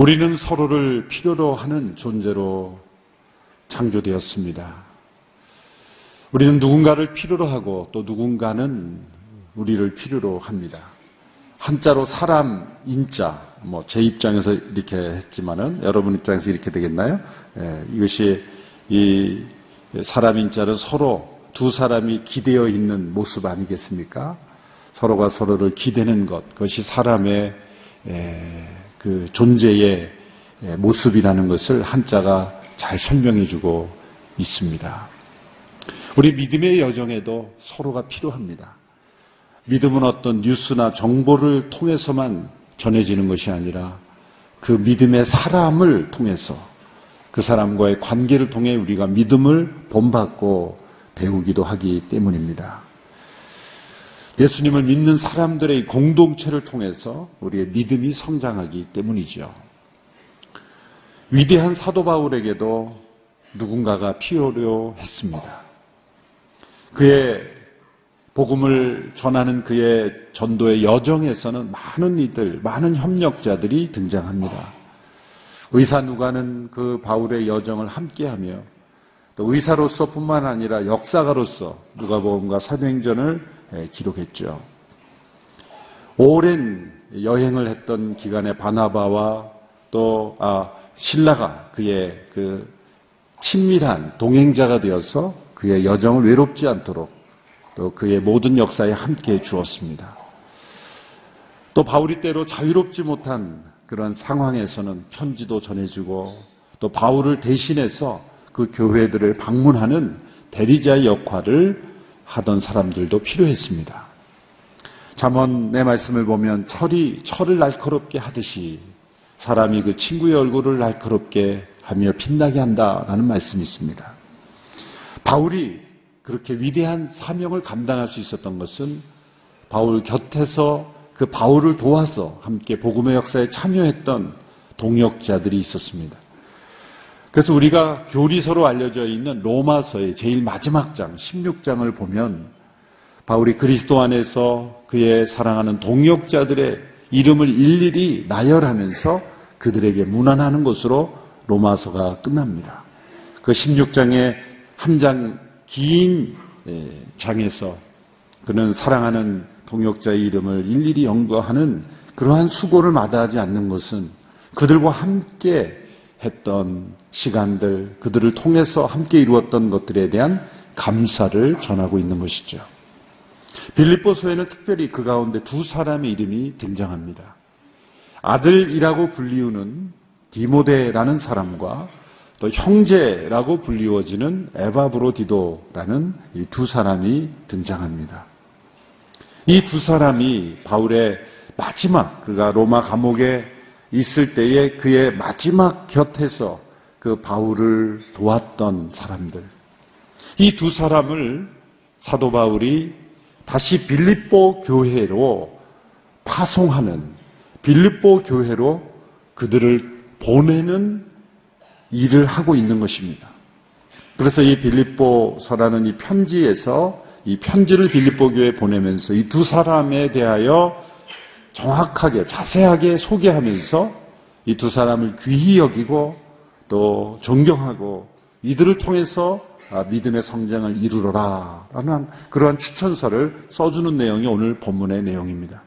우리는 서로를 필요로 하는 존재로 창조되었습니다. 우리는 누군가를 필요로 하고 또 누군가는 우리를 필요로 합니다. 한자로 사람, 인자, 뭐 제 입장에서 이렇게 했지만은 여러분 입장에서 이렇게 되겠나요? 예, 이것이 이 사람 인 자는 서로 두 사람이 기대어 있는 모습 아니겠습니까? 서로가 서로를 기대는 것, 그것이 사람의 에, 그 존재의 에, 모습이라는 것을 한자가 잘 설명해주고 있습니다. 우리 믿음의 여정에도 서로가 필요합니다. 믿음은 어떤 뉴스나 정보를 통해서만 전해지는 것이 아니라 그 믿음의 사람을 통해서 그 사람과의 관계를 통해 우리가 믿음을 본받고 배우기도 하기 때문입니다. 예수님을 믿는 사람들의 공동체를 통해서 우리의 믿음이 성장하기 때문이죠. 위대한 사도 바울에게도 누군가가 필요로 했습니다. 그의 복음을 전하는 그의 전도의 여정에서는 많은 이들, 많은 협력자들이 등장합니다. 의사 누가는 그 바울의 여정을 함께하며 또 의사로서 뿐만 아니라 역사가로서 누가복음과 사도행전을 기록했죠. 오랜 여행을 했던 기간에 바나바와 또 아, 신라가 그의 그 친밀한 동행자가 되어서 그의 여정을 외롭지 않도록 또 그의 모든 역사에 함께 주었습니다. 또 바울이 때로 자유롭지 못한 그런 상황에서는 편지도 전해주고 또 바울을 대신해서 그 교회들을 방문하는 대리자의 역할을 하던 사람들도 필요했습니다. 잠언 내 말씀을 보면 철이 철을 날카롭게 하듯이 사람이 그 친구의 얼굴을 날카롭게 하며 빛나게 한다라는 말씀이 있습니다. 바울이 그렇게 위대한 사명을 감당할 수 있었던 것은 바울 곁에서 그 바울을 도와서 함께 복음의 역사에 참여했던 동역자들이 있었습니다. 그래서 우리가 교리서로 알려져 있는 로마서의 제일 마지막 장, 16장을 보면 바울이 그리스도 안에서 그의 사랑하는 동역자들의 이름을 일일이 나열하면서 그들에게 문안하는 것으로 로마서가 끝납니다. 그 16장의 한 장 긴 장에서 그는 사랑하는 동역자의 이름을 일일이 연거하는 그러한 수고를 마다하지 않는 것은 그들과 함께 했던 시간들, 그들을 통해서 함께 이루었던 것들에 대한 감사를 전하고 있는 것이죠. 빌립보서에는 특별히 그 가운데 두 사람의 이름이 등장합니다. 아들이라고 불리우는 디모데라는 사람과 또 형제라고 불리워지는 에바브로디도라는 이 두 사람이 등장합니다. 이 두 사람이 바울의 마지막 그가 로마 감옥에 있을 때에 그의 마지막 곁에서 그 바울을 도왔던 사람들. 이 두 사람을 사도 바울이 다시 빌립보 교회로 파송하는 빌립보 교회로 그들을 보내는 일을 하고 있는 것입니다. 그래서 이 빌립보서라는 이 편지에서 이 편지를 빌립보 교회에 보내면서 이 두 사람에 대하여 정확하게 자세하게 소개하면서 이 두 사람을 귀히 여기고 또 존경하고 이들을 통해서 아, 믿음의 성장을 이루어라 라는 그러한 추천서를 써주는 내용이 오늘 본문의 내용입니다.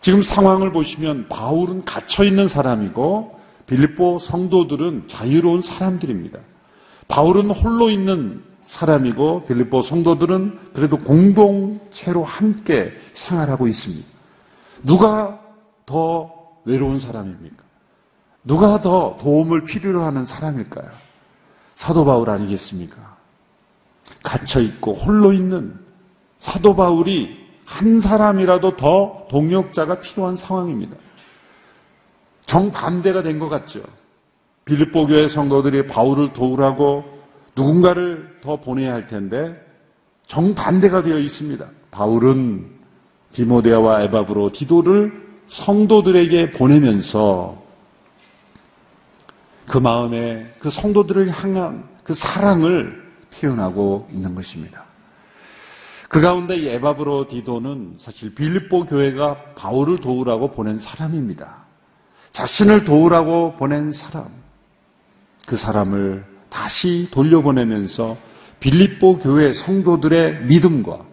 지금 상황을 보시면 바울은 갇혀 있는 사람이고 빌립보 성도들은 자유로운 사람들입니다. 바울은 홀로 있는 사람이고 빌립보 성도들은 그래도 공동체로 함께 생활하고 있습니다. 누가 더 외로운 사람입니까? 누가 더 도움을 필요로 하는 사람일까요? 사도 바울 아니겠습니까? 갇혀 있고 홀로 있는 사도 바울이 한 사람이라도 더 동역자가 필요한 상황입니다. 정반대가 된 것 같죠. 빌립보 교회 성도들이 바울을 도우라고 누군가를 더 보내야 할 텐데 정반대가 되어 있습니다. 바울은 디모데아와 에바브로 디도를 성도들에게 보내면서 그 마음에 그 성도들을 향한 그 사랑을 표현하고 있는 것입니다. 그 가운데 이 에바브로 디도는 사실 빌립보 교회가 바울을 도우라고 보낸 사람입니다. 자신을 도우라고 보낸 사람. 그 사람을 다시 돌려보내면서 빌립보 교회 성도들의 믿음과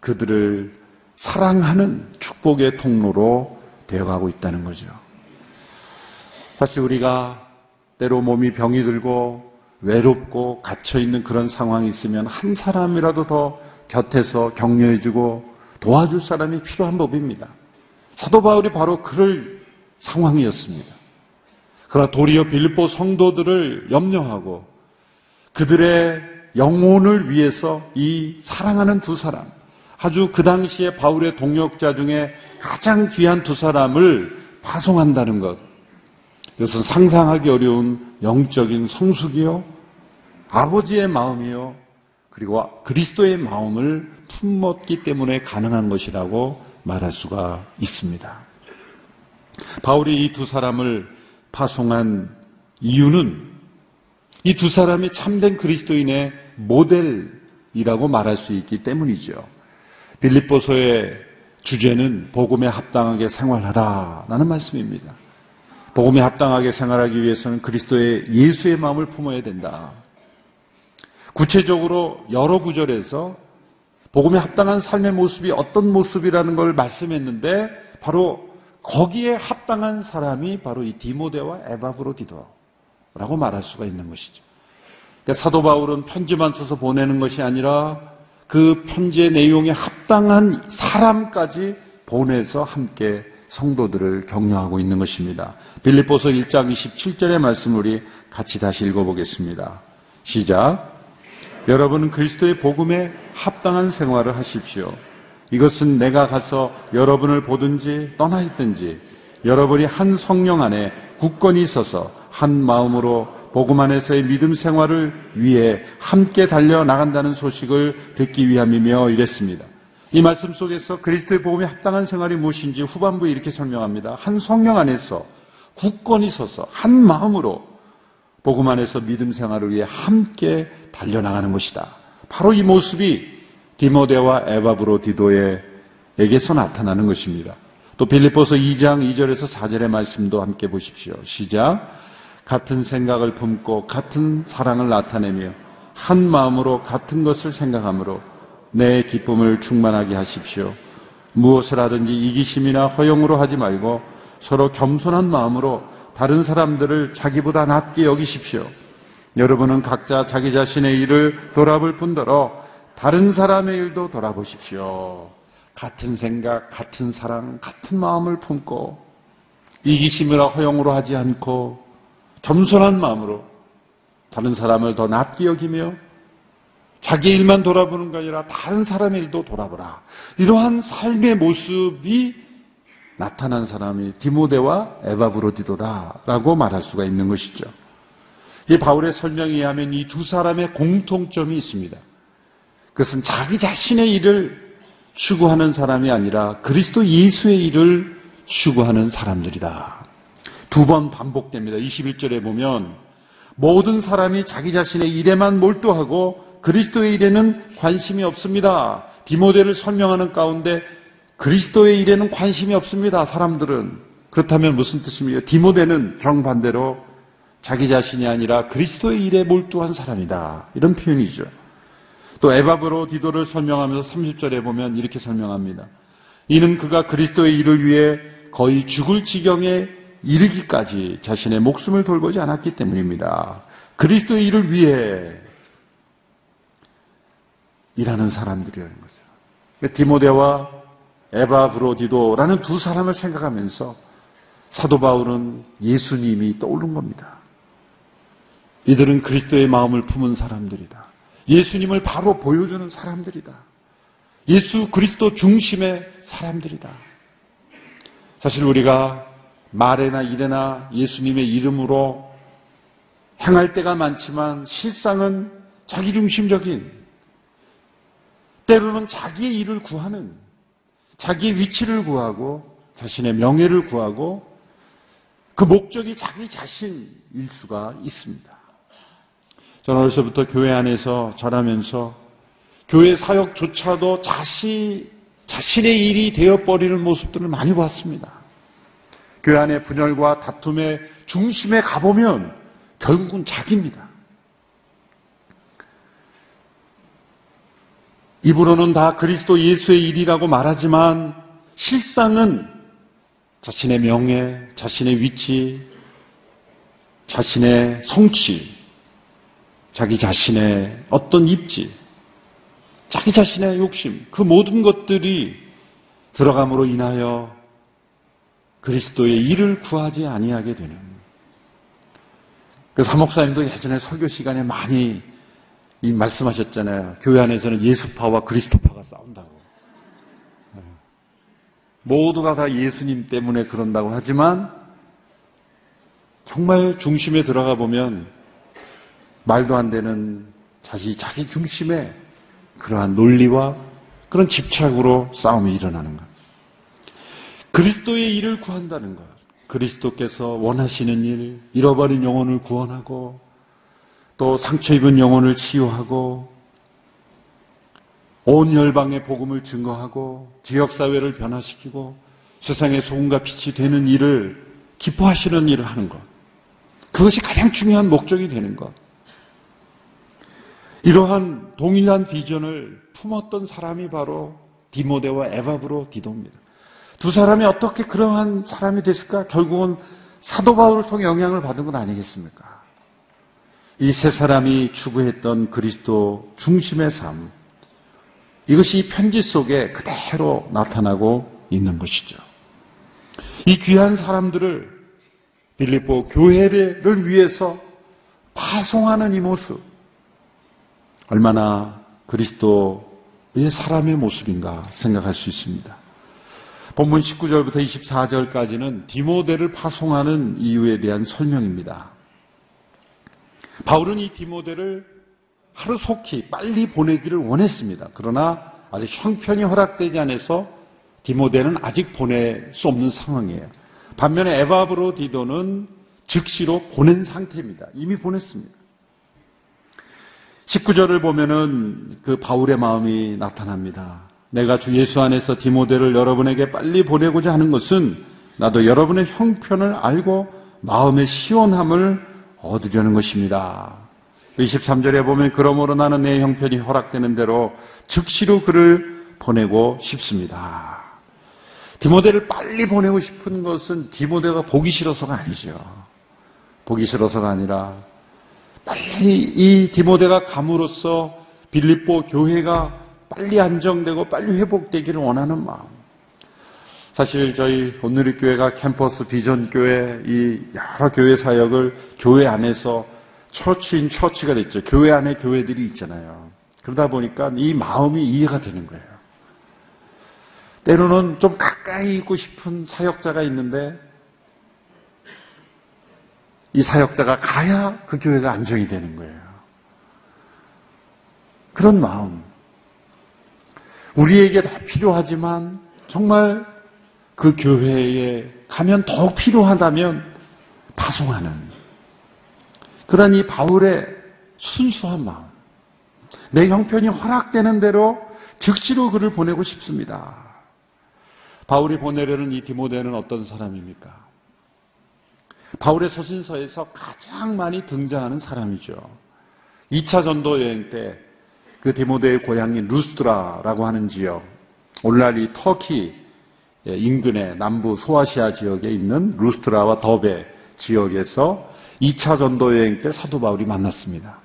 그들을 사랑하는 축복의 통로로 되어가고 있다는 거죠. 사실 우리가 때로 몸이 병이 들고 외롭고 갇혀있는 그런 상황이 있으면 한 사람이라도 더 곁에서 격려해주고 도와줄 사람이 필요한 법입니다. 사도 바울이 바로 그럴 상황이었습니다. 그러나 도리어 빌립보 성도들을 염려하고 그들의 영혼을 위해서 이 사랑하는 두 사람, 아주 그 당시에 바울의 동역자 중에 가장 귀한 두 사람을 파송한다는 것. 이것은 상상하기 어려운 영적인 성숙이요, 아버지의 마음이요, 그리고 그리스도의 마음을 품었기 때문에 가능한 것이라고 말할 수가 있습니다. 바울이 이 두 사람을 파송한 이유는 이 두 사람이 참된 그리스도인의 모델이라고 말할 수 있기 때문이죠. 빌립보서의 주제는 복음에 합당하게 생활하라라는 말씀입니다. 복음에 합당하게 생활하기 위해서는 그리스도의 예수의 마음을 품어야 된다. 구체적으로 여러 구절에서 복음에 합당한 삶의 모습이 어떤 모습이라는 걸 말씀했는데 바로 거기에 합당한 사람이 바로 이 디모데와 에바브로디도라고 말할 수가 있는 것이죠. 그러니까 사도 바울은 편지만 써서 보내는 것이 아니라 그 편지의 내용에 합당한 사람까지 보내서 함께 성도들을 격려하고 있는 것입니다. 빌립보서 1장 27절의 말씀을 우리 같이 다시 읽어보겠습니다. 시작. 여러분은 그리스도의 복음에 합당한 생활을 하십시오. 이것은 내가 가서 여러분을 보든지 떠나 있든지 여러분이 한 성령 안에 굳건히 있어서 한 마음으로 복음 안에서의 믿음 생활을 위해 함께 달려 나간다는 소식을 듣기 위함이며 이랬습니다. 이 말씀 속에서 그리스도의 복음에 합당한 생활이 무엇인지 후반부에 이렇게 설명합니다. 한 성령 안에서 굳건히 서서 한 마음으로 복음 안에서 믿음 생활을 위해 함께 달려 나가는 것이다. 바로 이 모습이 디모데와 에바브로 디도에게서 나타나는 것입니다. 또 빌립보서 2장 2절에서 4절의 말씀도 함께 보십시오. 시작. 같은 생각을 품고 같은 사랑을 나타내며 한 마음으로 같은 것을 생각하므로 내 기쁨을 충만하게 하십시오. 무엇을 하든지 이기심이나 허용으로 하지 말고 서로 겸손한 마음으로 다른 사람들을 자기보다 낮게 여기십시오. 여러분은 각자 자기 자신의 일을 돌아볼 뿐더러 다른 사람의 일도 돌아보십시오. 같은 생각, 같은 사랑, 같은 마음을 품고 이기심이나 허용으로 하지 않고 겸손한 마음으로 다른 사람을 더 낮게 여기며 자기 일만 돌아보는 게 아니라 다른 사람의 일도 돌아보라. 이러한 삶의 모습이 나타난 사람이 디모데와 에바브로디도다라고 말할 수가 있는 것이죠. 이 바울의 설명에 의하면 이 두 사람의 공통점이 있습니다. 그것은 자기 자신의 일을 추구하는 사람이 아니라 그리스도 예수의 일을 추구하는 사람들이다. 두 번 반복됩니다. 21절에 보면 모든 사람이 자기 자신의 일에만 몰두하고 그리스도의 일에는 관심이 없습니다. 디모데를 설명하는 가운데 그리스도의 일에는 관심이 없습니다. 사람들은 그렇다면 무슨 뜻입니까? 디모데는 정반대로 자기 자신이 아니라 그리스도의 일에 몰두한 사람이다. 이런 표현이죠. 또 에바브로 디도를 설명하면서 30절에 보면 이렇게 설명합니다. 이는 그가 그리스도의 일을 위해 거의 죽을 지경에 이르기까지 자신의 목숨을 돌보지 않았기 때문입니다. 그리스도의 일을 위해 일하는 사람들이라는 거죠. 디모데와 에바 브로디도라는 두 사람을 생각하면서 사도 바울은 예수님이 떠오른 겁니다. 이들은 그리스도의 마음을 품은 사람들이다. 예수님을 바로 보여주는 사람들이다. 예수 그리스도 중심의 사람들이다. 사실 우리가 말에나 일에나 예수님의 이름으로 행할 때가 많지만 실상은 자기중심적인 때로는 자기의 일을 구하는 자기의 위치를 구하고 자신의 명예를 구하고 그 목적이 자기 자신일 수가 있습니다. 저는 어려서부터 교회 안에서 자라면서 교회 사역조차도 자시, 자신의 일이 되어버리는 모습들을 많이 봤습니다. 교회 안의 분열과 다툼의 중심에 가보면 결국은 자기입니다. 입으로는 다 그리스도 예수의 일이라고 말하지만 실상은 자신의 명예, 자신의 위치, 자신의 성취, 자기 자신의 어떤 입지, 자기 자신의 욕심, 그 모든 것들이 들어감으로 인하여 그리스도의 일을 구하지 아니하게 되는. 그 사목사님도 예전에 설교 시간에 많이 이 말씀하셨잖아요. 교회 안에서는 예수파와 그리스도파가 싸운다고. 네. 모두가 다 예수님 때문에 그런다고 하지만 정말 중심에 들어가 보면 말도 안 되는 자기 자기 중심에 그러한 논리와 그런 집착으로 싸움이 일어나는 것. 그리스도의 일을 구한다는 것. 그리스도께서 원하시는 일, 잃어버린 영혼을 구원하고 또 상처 입은 영혼을 치유하고 온 열방의 복음을 증거하고 지역 사회를 변화시키고 세상의 소금과 빛이 되는 일을 기뻐하시는 일을 하는 것. 그것이 가장 중요한 목적이 되는 것. 이러한 동일한 비전을 품었던 사람이 바로 디모데와 에바브로 디도입니다. 두 사람이 어떻게 그러한 사람이 됐을까? 결국은 사도 바울을 통해 영향을 받은 건 아니겠습니까? 이 세 사람이 추구했던 그리스도 중심의 삶. 이것이 이 편지 속에 그대로 나타나고 있는 것이죠. 이 귀한 사람들을 빌립보 교회를 위해서 파송하는 이 모습. 얼마나 그리스도의 사람의 모습인가 생각할 수 있습니다. 본문 19절부터 24절까지는 디모데를 파송하는 이유에 대한 설명입니다. 바울은 이 디모데를 하루속히 빨리 보내기를 원했습니다. 그러나 아직 형편이 허락되지 않아서 디모데는 아직 보낼 수 없는 상황이에요. 반면에 에바브로 디도는 즉시로 보낸 상태입니다. 이미 보냈습니다. 19절을 보면은 그 바울의 마음이 나타납니다. 내가 주 예수 안에서 디모데를 여러분에게 빨리 보내고자 하는 것은 나도 여러분의 형편을 알고 마음의 시원함을 얻으려는 것입니다. 23절에 보면 그러므로 나는 내 형편이 허락되는 대로 즉시로 그를 보내고 싶습니다. 디모데를 빨리 보내고 싶은 것은 디모데가 보기 싫어서가 아니죠. 보기 싫어서가 아니라 빨리 이 디모데가 감으로써 빌립보 교회가 빨리 안정되고 빨리 회복되기를 원하는 마음. 사실 저희 오늘의 교회가 캠퍼스 비전 교회 이 여러 교회 사역을 교회 안에서 처치인 처치가 됐죠. 교회 안에 교회들이 있잖아요. 그러다 보니까 이 마음이 이해가 되는 거예요. 때로는 좀 가까이 있고 싶은 사역자가 있는데 이 사역자가 가야 그 교회가 안정이 되는 거예요. 그런 마음. 우리에게 다 필요하지만 정말 그 교회에 가면 더욱 필요하다면 파송하는 그런 이 바울의 순수한 마음. 내 형편이 허락되는 대로 즉시로 그를 보내고 싶습니다. 바울이 보내려는 이 디모데는 어떤 사람입니까? 바울의 서신서에서 가장 많이 등장하는 사람이죠. 2차 전도 여행 때그 디모데의 고향인 루스트라라고 하는 지역, 오늘날 이 터키 인근의 남부 소아시아 지역에 있는 루스트라와 더베 지역에서 2차 전도 여행 때 사도 바울이 만났습니다.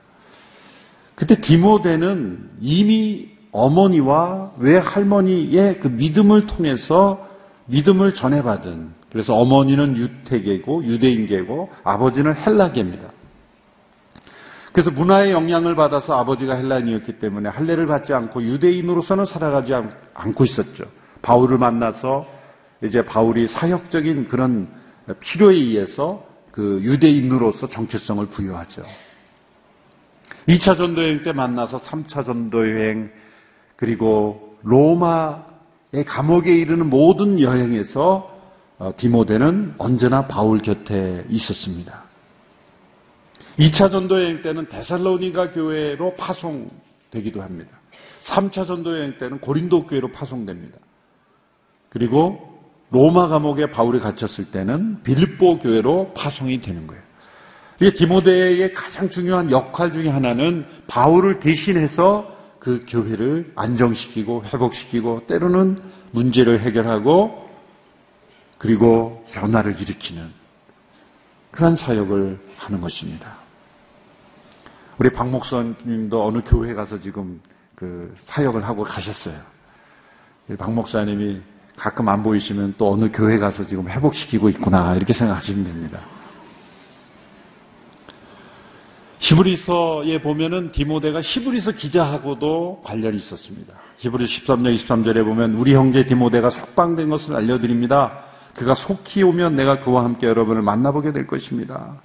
그때 디모데는 이미 어머니와 외할머니의 그 믿음을 통해서 믿음을 전해받은 그래서 어머니는 유태계고 유대인계고 아버지는 헬라계입니다. 그래서 문화의 영향을 받아서 아버지가 헬라인이었기 때문에 할례를 받지 않고 유대인으로서는 살아가지 않고 있었죠. 바울을 만나서 이제 바울이 사역적인 그런 필요에 의해서 그 유대인으로서 정체성을 부여하죠. 2차 전도여행 때 만나서 3차 전도여행 그리고 로마의 감옥에 이르는 모든 여행에서 어, 디모데는 언제나 바울 곁에 있었습니다. 2차 전도 여행 때는 데살로니가 교회로 파송되기도 합니다. 3차 전도 여행 때는 고린도 교회로 파송됩니다. 그리고 로마 감옥에 바울이 갇혔을 때는 빌립보 교회로 파송이 되는 거예요. 이게 디모데의 가장 중요한 역할 중에 하나는 바울을 대신해서 그 교회를 안정시키고 회복시키고 때로는 문제를 해결하고 그리고 변화를 일으키는 그런 사역을 하는 것입니다. 우리 박 목사님도 어느 교회 가서 지금 그 사역을 하고 가셨어요. 박 목사님이 가끔 안 보이시면 또 어느 교회 가서 지금 회복시키고 있구나 이렇게 생각하시면 됩니다. 히브리서에 보면은 디모데가 히브리서 기자하고도 관련이 있었습니다. 히브리서 13장 23절에 보면 우리 형제 디모데가 석방된 것을 알려드립니다. 그가 속히 오면 내가 그와 함께 여러분을 만나보게 될 것입니다.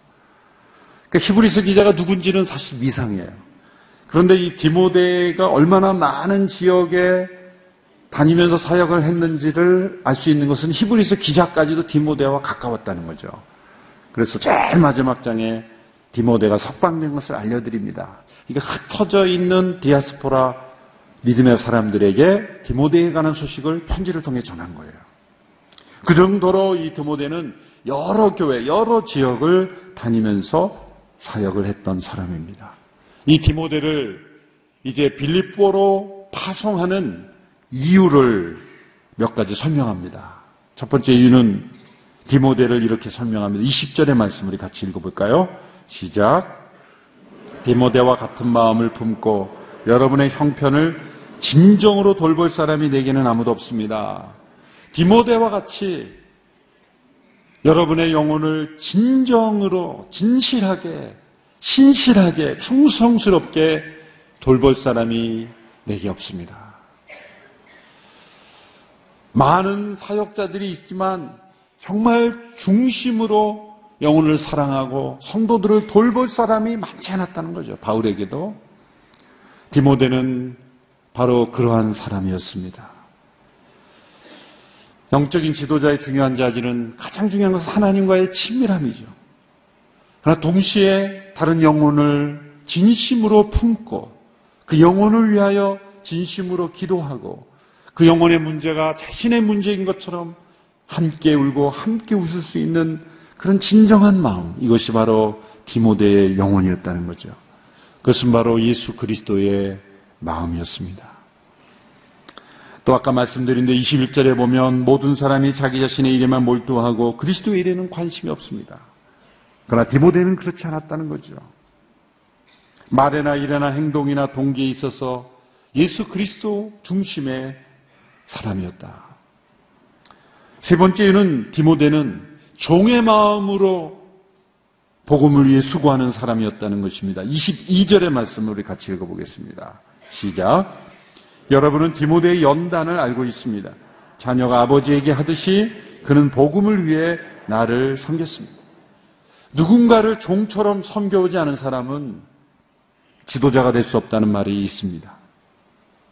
그러니까 히브리서 기자가 누군지는 사실 미상이에요. 그런데 이 디모데가 얼마나 많은 지역에 다니면서 사역을 했는지를 알 수 있는 것은 히브리서 기자까지도 디모데와 가까웠다는 거죠. 그래서 제일 마지막 장에 디모데가 석방된 것을 알려드립니다. 이게 흩어져 있는 디아스포라 믿음의 사람들에게 디모데에 관한 소식을 편지를 통해 전한 거예요. 그 정도로 이 디모데는 여러 교회, 여러 지역을 다니면서 사역을 했던 사람입니다. 이 디모데를 이제 빌립보로 파송하는 이유를 몇 가지 설명합니다. 첫 번째 이유는 디모데를 이렇게 설명합니다. 20절의 말씀 우리 같이 읽어볼까요? 시작. 디모데와 같은 마음을 품고 여러분의 형편을 진정으로 돌볼 사람이 내게는 아무도 없습니다. 디모데와 같이 여러분의 영혼을 진정으로 진실하게 신실하게 충성스럽게 돌볼 사람이 내게 없습니다. 많은 사역자들이 있지만 정말 중심으로 영혼을 사랑하고 성도들을 돌볼 사람이 많지 않았다는 거죠. 바울에게도 디모데는 바로 그러한 사람이었습니다. 영적인 지도자의 중요한 자질은 가장 중요한 것은 하나님과의 친밀함이죠. 그러나 동시에 다른 영혼을 진심으로 품고 그 영혼을 위하여 진심으로 기도하고 그 영혼의 문제가 자신의 문제인 것처럼 함께 울고 함께 웃을 수 있는 그런 진정한 마음, 이것이 바로 디모데의 영혼이었다는 거죠. 그것은 바로 예수 그리스도의 마음이었습니다. 또 아까 말씀드린 데 21절에 보면 모든 사람이 자기 자신의 일에만 몰두하고 그리스도의 일에는 관심이 없습니다. 그러나 디모데는 그렇지 않았다는 거죠. 말에나 일에나 행동이나 동기에 있어서 예수 그리스도 중심의 사람이었다. 세 번째 이유는 디모데는 종의 마음으로 복음을 위해 수고하는 사람이었다는 것입니다. 22절의 말씀을 우리 같이 읽어보겠습니다. 시작. 여러분은 디모데의 연단을 알고 있습니다. 자녀가 아버지에게 하듯이 그는 복음을 위해 나를 섬겼습니다. 누군가를 종처럼 섬겨오지 않은 사람은 지도자가 될 수 없다는 말이 있습니다.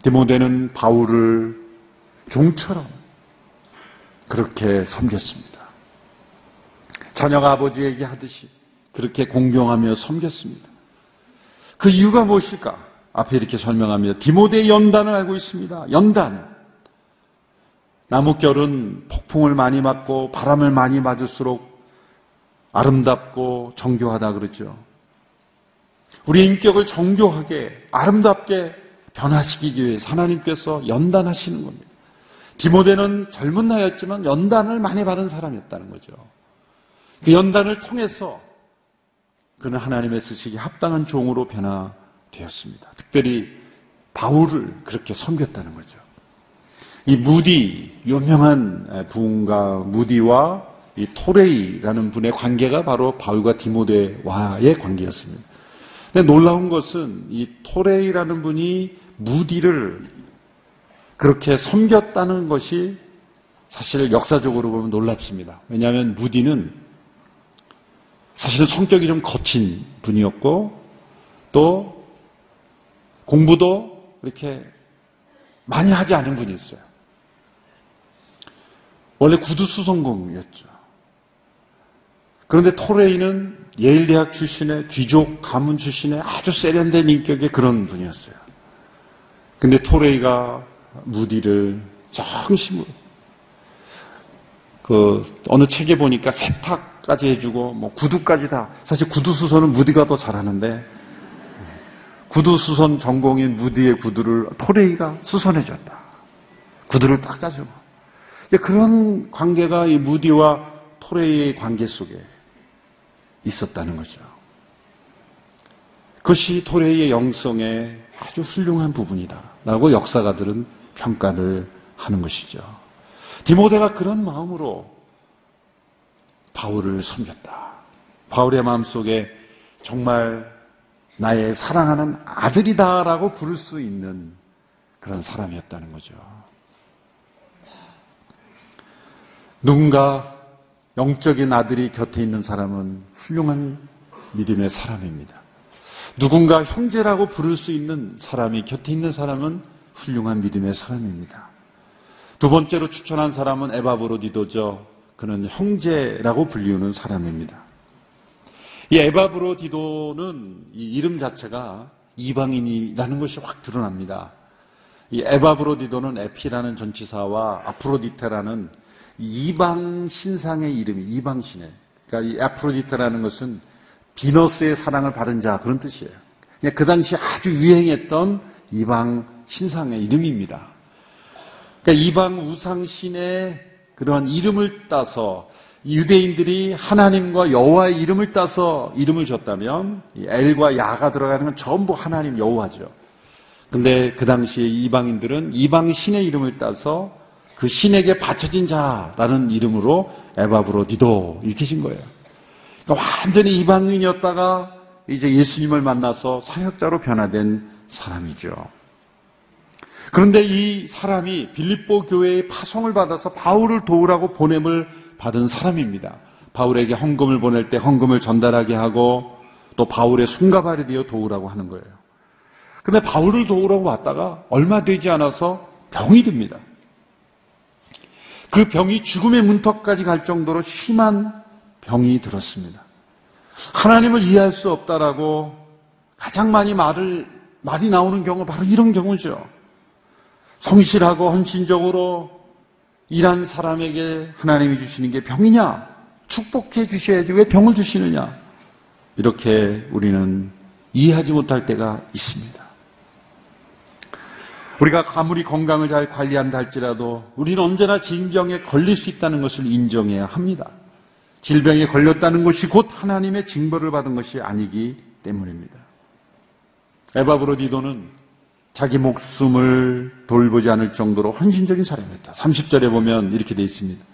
디모데는 바울을 종처럼 그렇게 섬겼습니다. 자녀가 아버지에게 하듯이 그렇게 공경하며 섬겼습니다. 그 이유가 무엇일까? 앞에 이렇게 설명합니다. 디모데의 연단을 알고 있습니다. 연단. 나무결은 폭풍을 많이 맞고 바람을 많이 맞을수록 아름답고 정교하다 그러죠. 우리 인격을 정교하게 아름답게 변화시키기 위해 하나님께서 연단하시는 겁니다. 디모데는 젊은 나이였지만 연단을 많이 받은 사람이었다는 거죠. 그 연단을 통해서 그는 하나님의 쓰시기 합당한 종으로 변화 되었습니다. 특별히 바울을 그렇게 섬겼다는 거죠. 이 무디, 유명한 부흥가 무디와 이 토레이라는 분의 관계가 바로 바울과 디모데와의 관계였습니다. 근데 놀라운 것은 이 토레이라는 분이 무디를 그렇게 섬겼다는 것이 사실 역사적으로 보면 놀랍습니다. 왜냐하면 무디는 사실은 성격이 좀 거친 분이었고 또 공부도 이렇게 많이 하지 않은 분이었어요. 원래 구두수성공이었죠. 그런데 토레이는 예일대학 출신의 귀족 가문 출신의 아주 세련된 인격의 그런 분이었어요. 근데 토레이가 무디를 정심으로 그 어느 책에 보니까 세탁까지 해주고 뭐 구두까지 다 사실 구두 수선은 무디가 더 잘하는데 구두 수선 전공인 무디의 구두를 토레이가 수선해줬다. 구두를 닦아주고 그런 관계가 이 무디와 토레이의 관계 속에 있었다는 거죠. 그것이 토레이의 영성의 아주 훌륭한 부분이다 라고 역사가들은 평가를 하는 것이죠. 디모데가 그런 마음으로 바울을 섬겼다. 바울의 마음속에 정말 나의 사랑하는 아들이다라고 부를 수 있는 그런 사람이었다는 거죠. 누군가 영적인 아들이 곁에 있는 사람은 훌륭한 믿음의 사람입니다. 누군가 형제라고 부를 수 있는 사람이 곁에 있는 사람은 훌륭한 믿음의 사람입니다. 두 번째로 추천한 사람은 에바브로디도죠. 그는 형제라고 불리우는 사람입니다. 이 에바브로디도는 이 이름 자체가 이방인이라는 것이 확 드러납니다. 이 에바브로디도는 에피라는 전치사와 아프로디테라는 이방 신상의 이름이 이방 신의. 그러니까 이 아프로디테라는 것은 비너스의 사랑을 받은 자 그런 뜻이에요. 그 당시 아주 유행했던 이방 신상의 이름입니다. 그러니까 이방 우상신의 그러한 이름을 따서 유대인들이 하나님과 여호와의 이름을 따서 이름을 줬다면 엘과 야가 들어가는 건 전부 하나님 여호와죠. 근데 그 당시에 이방인들은 이방 신의 이름을 따서 그 신에게 바쳐진 자라는 이름으로 에바브로디도 이렇게 신 거예요. 그러니까 완전히 이방인이었다가 이제 예수님을 만나서 사역자로 변화된 사람이죠. 그런데 이 사람이 빌립보 교회의 파송을 받아서 바울을 도우라고 보냄을 받은 사람입니다. 바울에게 헌금을 보낼 때 헌금을 전달하게 하고 또 바울의 손가발이 되어 도우라고 하는 거예요. 근데 바울을 도우라고 왔다가 얼마 되지 않아서 병이 듭니다. 그 병이 죽음의 문턱까지 갈 정도로 심한 병이 들었습니다. 하나님을 이해할 수 없다라고 가장 많이 말을, 말이 나오는 경우 바로 이런 경우죠. 성실하고 헌신적으로 일한 사람에게 하나님이 주시는 게 병이냐? 축복해 주셔야지 왜 병을 주시느냐? 이렇게 우리는 이해하지 못할 때가 있습니다. 우리가 아무리 건강을 잘 관리한다 할지라도 우리는 언제나 질병에 걸릴 수 있다는 것을 인정해야 합니다. 질병에 걸렸다는 것이 곧 하나님의 징벌을 받은 것이 아니기 때문입니다. 에바 브로디도는 자기 목숨을 돌보지 않을 정도로 헌신적인 사람이었다. 30절에 보면 이렇게 되어 있습니다.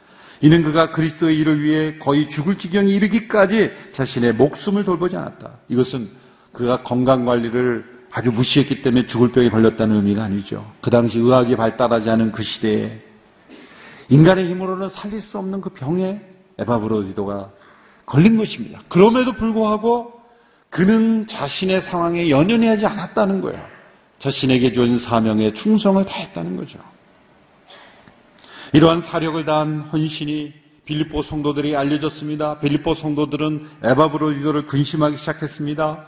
이는 그가 그리스도의 일을 위해 거의 죽을 지경에 이르기까지 자신의 목숨을 돌보지 않았다. 이것은 그가 건강 관리를 아주 무시했기 때문에 죽을 병에 걸렸다는 의미가 아니죠. 그 당시 의학이 발달하지 않은 그 시대에 인간의 힘으로는 살릴 수 없는 그 병에 에바브로디도가 걸린 것입니다. 그럼에도 불구하고 그는 자신의 상황에 연연해 하지 않았다는 거예요. 자신에게 주어진 사명에 충성을 다했다는 거죠. 이러한 사력을 다한 헌신이 빌립보 성도들이 알려졌습니다. 빌립보 성도들은 에바브로 디도를 근심하기 시작했습니다.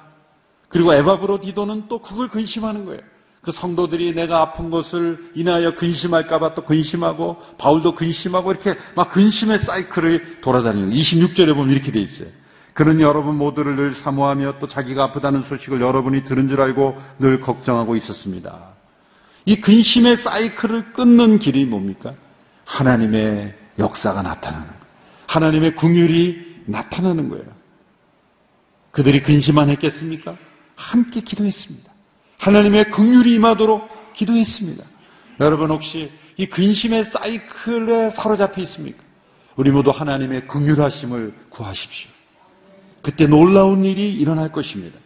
그리고 에바브로 디도는 또 그걸 근심하는 거예요. 그 성도들이 내가 아픈 것을 인하여 근심할까봐 또 근심하고 바울도 근심하고 이렇게 막 근심의 사이클을 돌아다니는 거예요. 26절에 보면 이렇게 돼 있어요. 그는 여러분 모두를 늘 사모하며 또 자기가 아프다는 소식을 여러분이 들은 줄 알고 늘 걱정하고 있었습니다. 이 근심의 사이클을 끊는 길이 뭡니까? 하나님의 역사가 나타나는 거예요. 하나님의 궁율이 나타나는 거예요. 그들이 근심만 했겠습니까? 함께 기도했습니다. 하나님의 긍휼이 임하도록 기도했습니다. 여러분 혹시 이 근심의 사이클에 사로잡혀 있습니까? 우리 모두 하나님의 긍휼하심을 구하십시오. 그때 놀라운 일이 일어날 것입니다.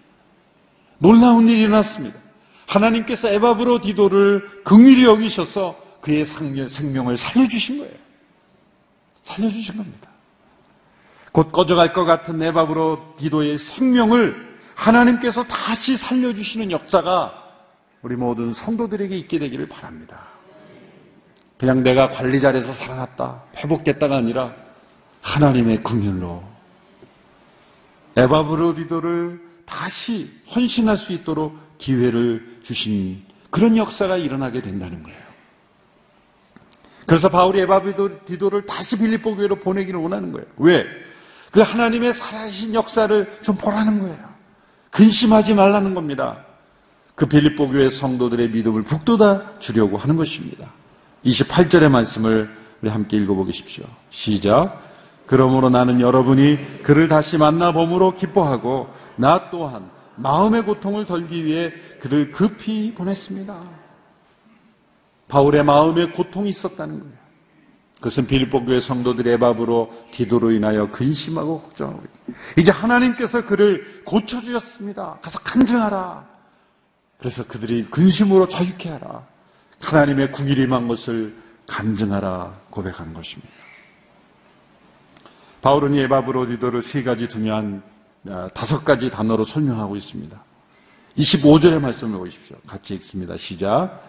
놀라운 일이 일어났습니다. 하나님께서 에바브로 디도를 긍휼히 여기셔서 그의 생명을 살려주신 거예요. 살려주신 겁니다. 곧 꺼져갈 것 같은 에바브로 디도의 생명을 하나님께서 다시 살려주시는 역사가 우리 모든 성도들에게 있게 되기를 바랍니다. 그냥 내가 관리 잘해서 살아났다, 회복됐다가 아니라 하나님의 긍휼로 에바브로디도를 다시 헌신할 수 있도록 기회를 주신 그런 역사가 일어나게 된다는 거예요. 그래서 바울이 에바브로디도를 다시 빌립보 교회로 보내기를 원하는 거예요. 왜? 그 하나님의 살아계신 역사를 좀 보라는 거예요. 근심하지 말라는 겁니다. 그 빌립보 교회 성도들의 믿음을 북돋아 주려고 하는 것입니다. 28절의 말씀을 우리 함께 읽어보십시오. 시작. 그러므로 나는 여러분이 그를 다시 만나 봄으로 기뻐하고 나 또한 마음의 고통을 덜기 위해 그를 급히 보냈습니다. 바울의 마음에 고통이 있었다는 거예요. 그것은 빌립보 교회 성도들의 애밥으로 기도로 인하여 근심하고 걱정하고. 이제 하나님께서 그를 고쳐 주셨습니다. 가서 간증하라. 그래서 그들이 근심으로 자유케 하라. 하나님의 궁일이 임한 것을 간증하라 고백한 것입니다. 바울은 이 에바브로디도를 세 가지 중요한 아, 다섯 가지 단어로 설명하고 있습니다. 25절의 말씀을 보십시오. 같이 읽습니다. 시작.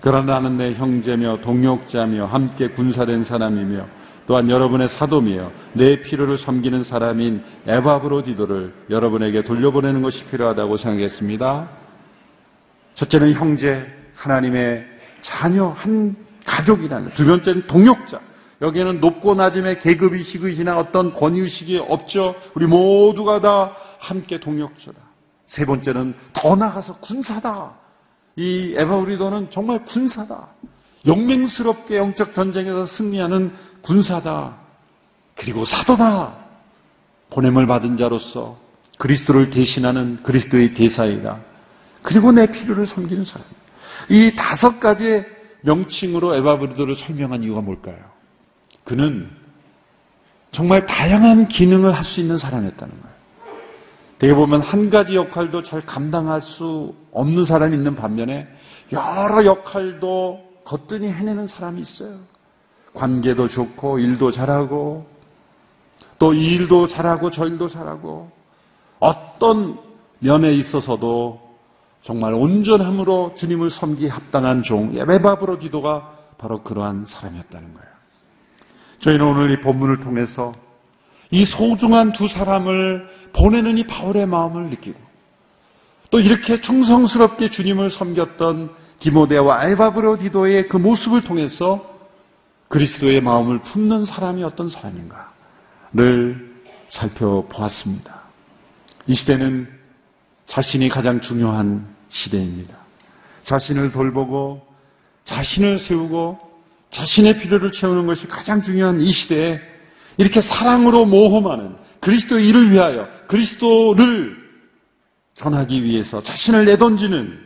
그러나 나는 내 형제며 동역자며 함께 군사된 사람이며 또한 여러분의 사도며 내 필요를 섬기는 사람인 에바브로디도를 여러분에게 돌려보내는 것이 필요하다고 생각했습니다. 첫째는 형제, 하나님의 자녀, 한 가족이라는 두 번째는 동역자. 여기에는 높고 낮음의 계급의식의지나 어떤 권위의식이 없죠. 우리 모두가 다 함께 동역자다. 세 번째는 더 나아가서 군사다. 이 에바 우리도는 정말 군사다. 영맹스럽게 영적 전쟁에서 승리하는 군사다. 그리고 사도다. 보냄을 받은 자로서 그리스도를 대신하는 그리스도의 대사이다. 그리고 내 필요를 섬기는 사람. 이 다섯 가지의 명칭으로 에바브리도를 설명한 이유가 뭘까요? 그는 정말 다양한 기능을 할 수 있는 사람이었다는 거예요. 되게 보면 한 가지 역할도 잘 감당할 수 없는 사람이 있는 반면에 여러 역할도 거뜬히 해내는 사람이 있어요. 관계도 좋고 일도 잘하고 또 이 일도 잘하고 저 일도 잘하고 어떤 면에 있어서도 정말 온전함으로 주님을 섬기 합당한 종 예배밥으로 기도가 바로 그러한 사람이었다는 거예요. 저희는 오늘 이 본문을 통해서 이 소중한 두 사람을 보내는 이 바울의 마음을 느끼고 또 이렇게 충성스럽게 주님을 섬겼던 디모데와 에바브로 디도의 그 모습을 통해서 그리스도의 마음을 품는 사람이 어떤 사람인가를 살펴보았습니다. 이 시대는 자신이 가장 중요한 시대입니다. 자신을 돌보고 자신을 세우고 자신의 필요를 채우는 것이 가장 중요한 이 시대에 이렇게 사랑으로 모험하는 그리스도 일을 위하여 그리스도를 전하기 위해서 자신을 내던지는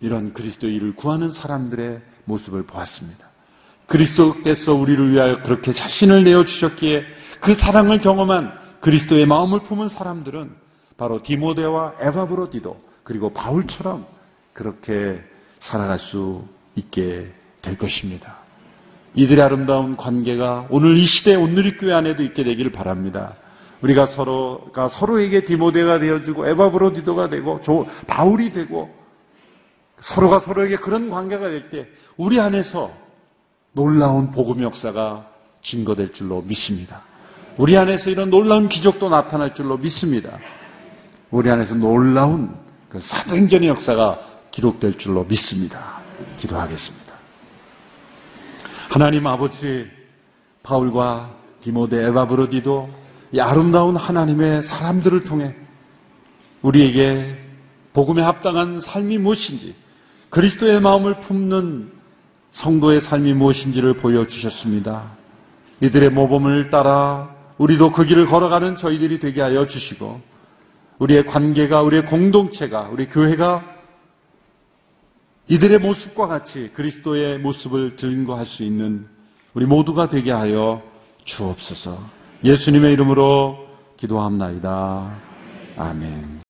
이런 그리스도 일을 구하는 사람들의 모습을 보았습니다. 그리스도께서 우리를 위하여 그렇게 자신을 내어주셨기에 그 사랑을 경험한 그리스도의 마음을 품은 사람들은 바로 디모데와 에바브로디도 그리고 바울처럼 그렇게 살아갈 수 있게 될 것입니다. 이들의 아름다운 관계가 오늘 이 시대 오늘의 교회 안에도 있게 되기를 바랍니다. 우리가 서로가 서로에게 디모데가 되어주고 에바브로디도가 되고 바울이 되고 서로가 서로에게 그런 관계가 될 때 우리 안에서 놀라운 복음 역사가 증거될 줄로 믿습니다. 우리 안에서 이런 놀라운 기적도 나타날 줄로 믿습니다. 우리 안에서 놀라운 그 사도행전의 역사가 기록될 줄로 믿습니다. 기도하겠습니다. 하나님 아버지 바울과 디모데 에바브로디도 이 아름다운 하나님의 사람들을 통해 우리에게 복음에 합당한 삶이 무엇인지 그리스도의 마음을 품는 성도의 삶이 무엇인지를 보여주셨습니다. 이들의 모범을 따라 우리도 그 길을 걸어가는 저희들이 되게 하여 주시고 우리의 관계가 우리의 공동체가 우리 교회가 이들의 모습과 같이 그리스도의 모습을 증거할 수 있는 우리 모두가 되게 하여 주옵소서. 예수님의 이름으로 기도합나이다. 아멘.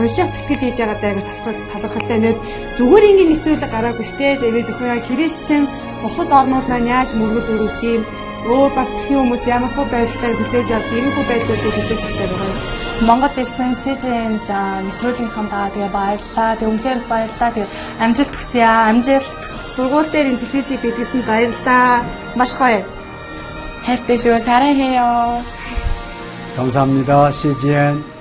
уншаад тэтгэл хийж байгаа даа талархалтай нэг зүгээр ингээд нэвтрүүлэг гараагүй штэ тэгээд өхөө христчэн бусад орнууд маань яаж мөргөл өрөвд юм өөр бас тхэн хүмүүс ямар хөө байдлаар хүлээж авд ийм хөө байдлуудыг хүлээж авдаг байгаа юм. Монгол ирсэн СЖН-д нэвтрүүлгийнхаа даа тэгээ баярлаа. Тэг үнхээр баярлаа. Тэг амжилт хүсье аа. Амжилт. Сургууль дээр ин телевизийг бидлсэн баярлаа. Маш гоё. хайртай шүү. 사랑해요. 감사합니다. CGN.